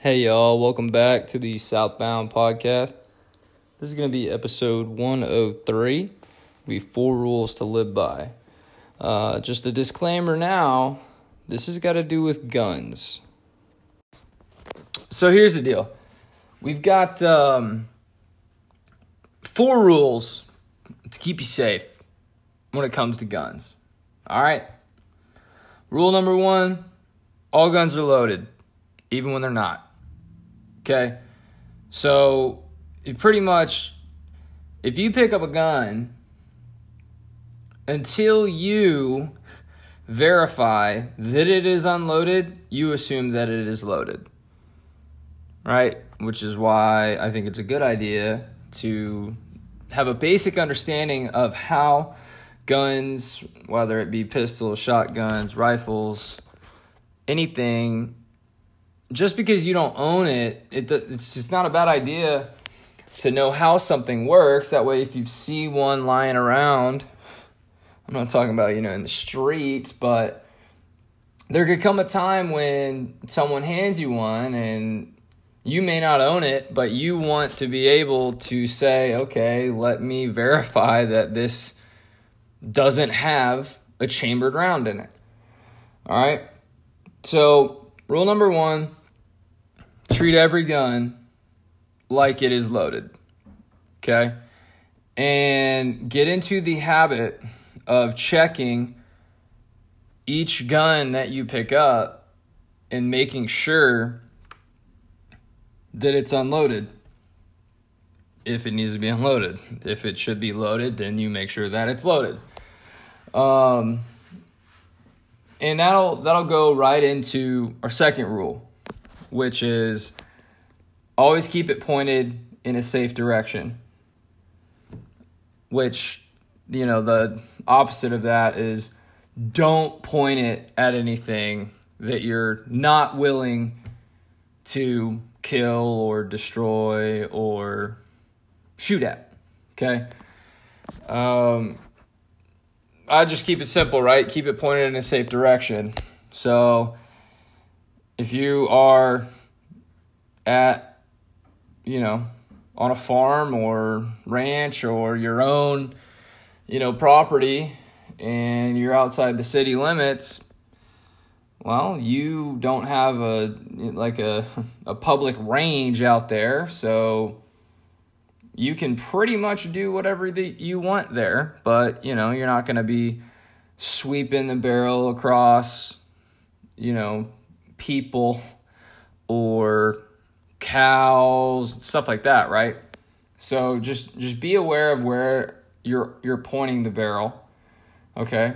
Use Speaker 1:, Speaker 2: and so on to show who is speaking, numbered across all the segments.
Speaker 1: Hey, y'all, welcome back to the Southbound Podcast. This is going to be episode 103. We four rules to live by. Uh, just a disclaimer now this has got to do with guns. So here's the deal we've got um, four rules to keep you safe when it comes to guns. All right? Rule number one all guns are loaded, even when they're not. Okay? So, pretty much, if you pick up a gun, until you verify that it is unloaded, you assume that it is loaded. Right? Which is why I think it's a good idea to have a basic understanding of how guns, whether it be pistols, shotguns, rifles, anything, just because you don't own it, it it's just not a bad idea to know how something works. That way, if you see one lying around, I'm not talking about you know in the streets, but there could come a time when someone hands you one and you may not own it, but you want to be able to say, okay, let me verify that this doesn't have a chambered round in it. All right. So, rule number one treat every gun like it is loaded. Okay? And get into the habit of checking each gun that you pick up and making sure that it's unloaded. If it needs to be unloaded, if it should be loaded, then you make sure that it's loaded. Um, and that'll that'll go right into our second rule, which is always keep it pointed in a safe direction. Which, you know, the opposite of that is don't point it at anything that you're not willing to kill or destroy or shoot at. Okay? Um, I just keep it simple, right? Keep it pointed in a safe direction. So if you are at, you know, on a farm or ranch or your own, you know, property and you're outside the city limits, well, you don't have a like a a public range out there, so you can pretty much do whatever that you want there, but you know, you're not going to be sweeping the barrel across, you know, people or cows, stuff like that, right? So just just be aware of where you're you're pointing the barrel. Okay?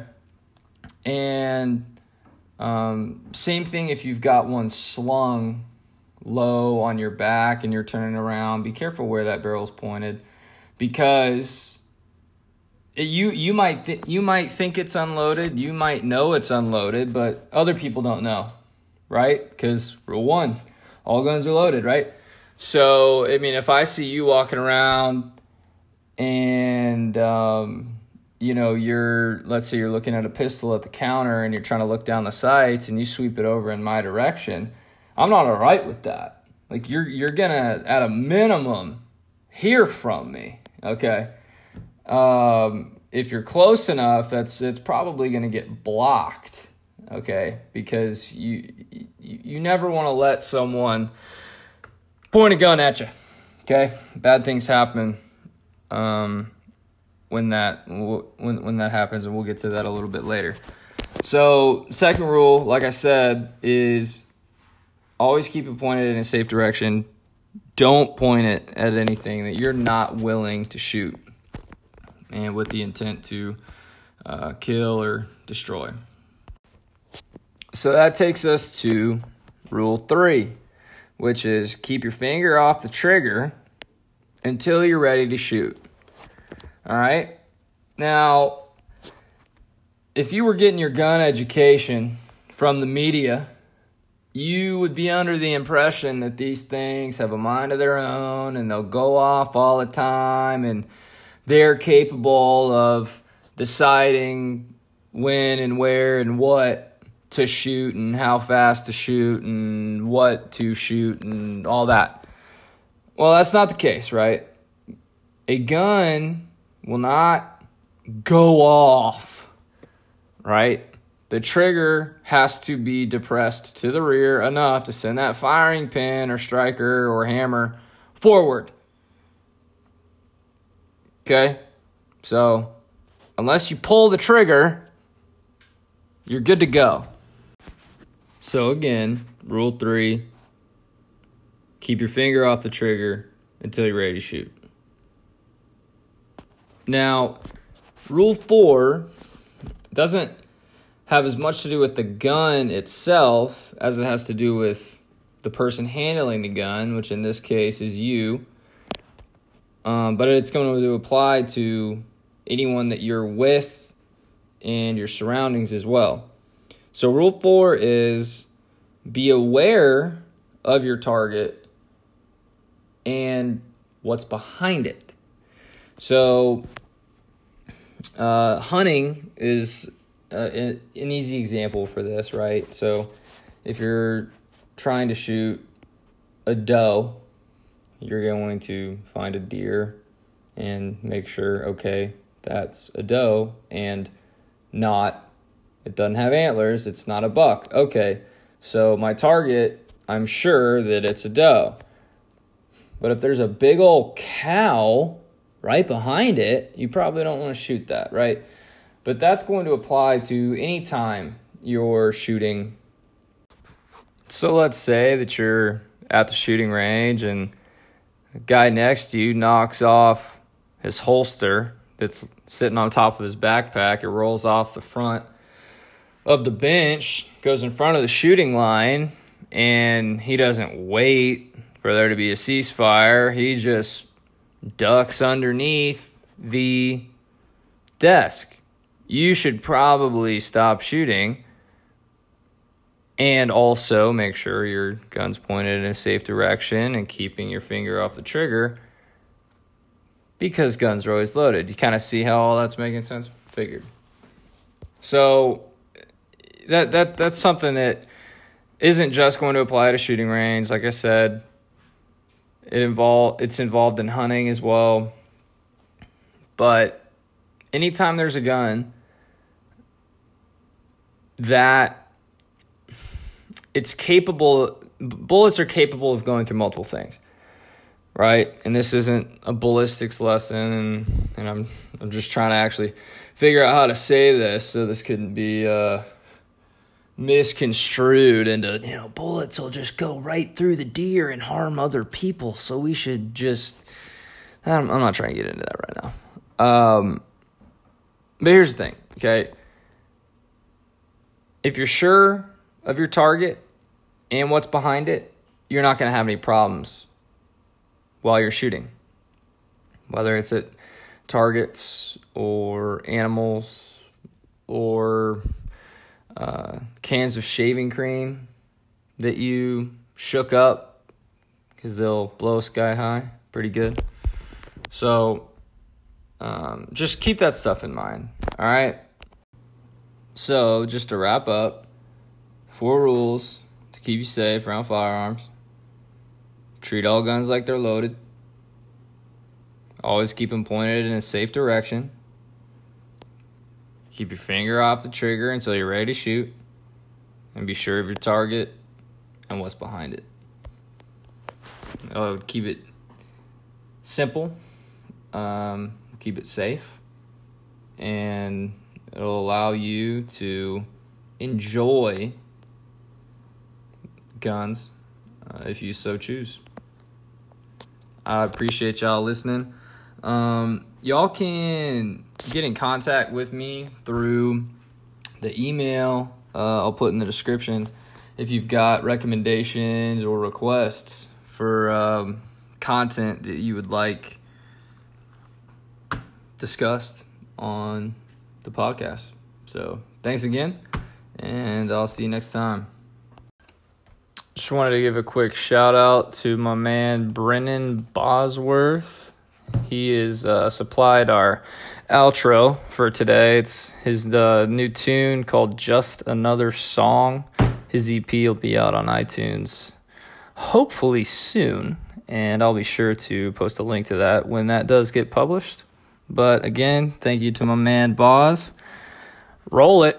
Speaker 1: And um, same thing if you've got one slung low on your back and you're turning around, be careful where that barrel's pointed because you you might th- you might think it's unloaded, you might know it's unloaded, but other people don't know, right? Because rule one, all guns are loaded, right? So I mean, if I see you walking around and um, you know you're let's say you're looking at a pistol at the counter and you're trying to look down the sights and you sweep it over in my direction I'm not all right with that. Like you're you're gonna at a minimum hear from me. Okay. Um, if you're close enough, that's it's probably gonna get blocked. Okay, because you you, you never want to let someone point a gun at you. Okay, bad things happen. Um, when that when when that happens, and we'll get to that a little bit later. So, second rule, like I said, is always keep it pointed in a safe direction. Don't point it at anything that you're not willing to shoot, and with the intent to uh, kill or destroy. So that takes us to rule three, which is keep your finger off the trigger until you're ready to shoot. All right. Now, if you were getting your gun education from the media you would be under the impression that these things have a mind of their own and they'll go off all the time and they're capable of deciding when and where and what to shoot and how fast to shoot and what to shoot and all that. Well, that's not the case, right? A gun will not go off, right? The trigger has to be depressed to the rear enough to send that firing pin or striker or hammer forward. Okay? So, unless you pull the trigger, you're good to go. So, again, rule three keep your finger off the trigger until you're ready to shoot. Now, rule four doesn't have as much to do with the gun itself as it has to do with the person handling the gun, which in this case is you. Um, but it's going to apply to anyone that you're with and your surroundings as well. So, rule four is be aware of your target and what's behind it. So, uh, hunting is uh, an easy example for this, right? So, if you're trying to shoot a doe, you're going to find a deer and make sure, okay, that's a doe and not it doesn't have antlers, it's not a buck. Okay, so my target, I'm sure that it's a doe. But if there's a big old cow right behind it, you probably don't want to shoot that, right? But that's going to apply to any time you're shooting. So let's say that you're at the shooting range and a guy next to you knocks off his holster that's sitting on top of his backpack. It rolls off the front of the bench, goes in front of the shooting line, and he doesn't wait for there to be a ceasefire. He just ducks underneath the desk. You should probably stop shooting and also make sure your gun's pointed in a safe direction and keeping your finger off the trigger because guns are always loaded. You kind of see how all that's making sense? Figured. So that that that's something that isn't just going to apply to shooting range. Like I said, it involve it's involved in hunting as well. But anytime there's a gun that it's capable bullets are capable of going through multiple things right and this isn't a ballistics lesson and and i'm i'm just trying to actually figure out how to say this so this couldn't be uh misconstrued into you know bullets will just go right through the deer and harm other people. So we should just i'm, I'm not trying to get into that right now. Um but here's the thing okay? If you're sure of your target and what's behind it you're not going to have any problems while you're shooting. Whether it's at targets or animals or uh, cans of shaving cream that you shook up because they'll blow sky high pretty good. So um, just keep that stuff in mind. All right. So just to wrap up, four rules to keep you safe around firearms. Treat all guns like they're loaded. Always keep them pointed in a safe direction. Keep your finger off the trigger until you're ready to shoot. And be sure of your target and what's behind it. I'll keep it simple, um, keep it safe, and it'll allow you to enjoy guns uh, if you so choose. I appreciate y'all listening. Um, y'all can get in contact with me through the email uh, I'll put in the description if you've got recommendations or requests for um, content that you would like discussed on the podcast. So, thanks again, and I'll see you next time. Just wanted to give a quick shout out to my man Brennan Bosworth He is uh, supplied our outro for today. It's his uh, new tune called Just Another Song. His EP will be out on iTunes hopefully soon, and I'll be sure to post a link to that when that does get published. But again, thank you to my man Boz. Roll it.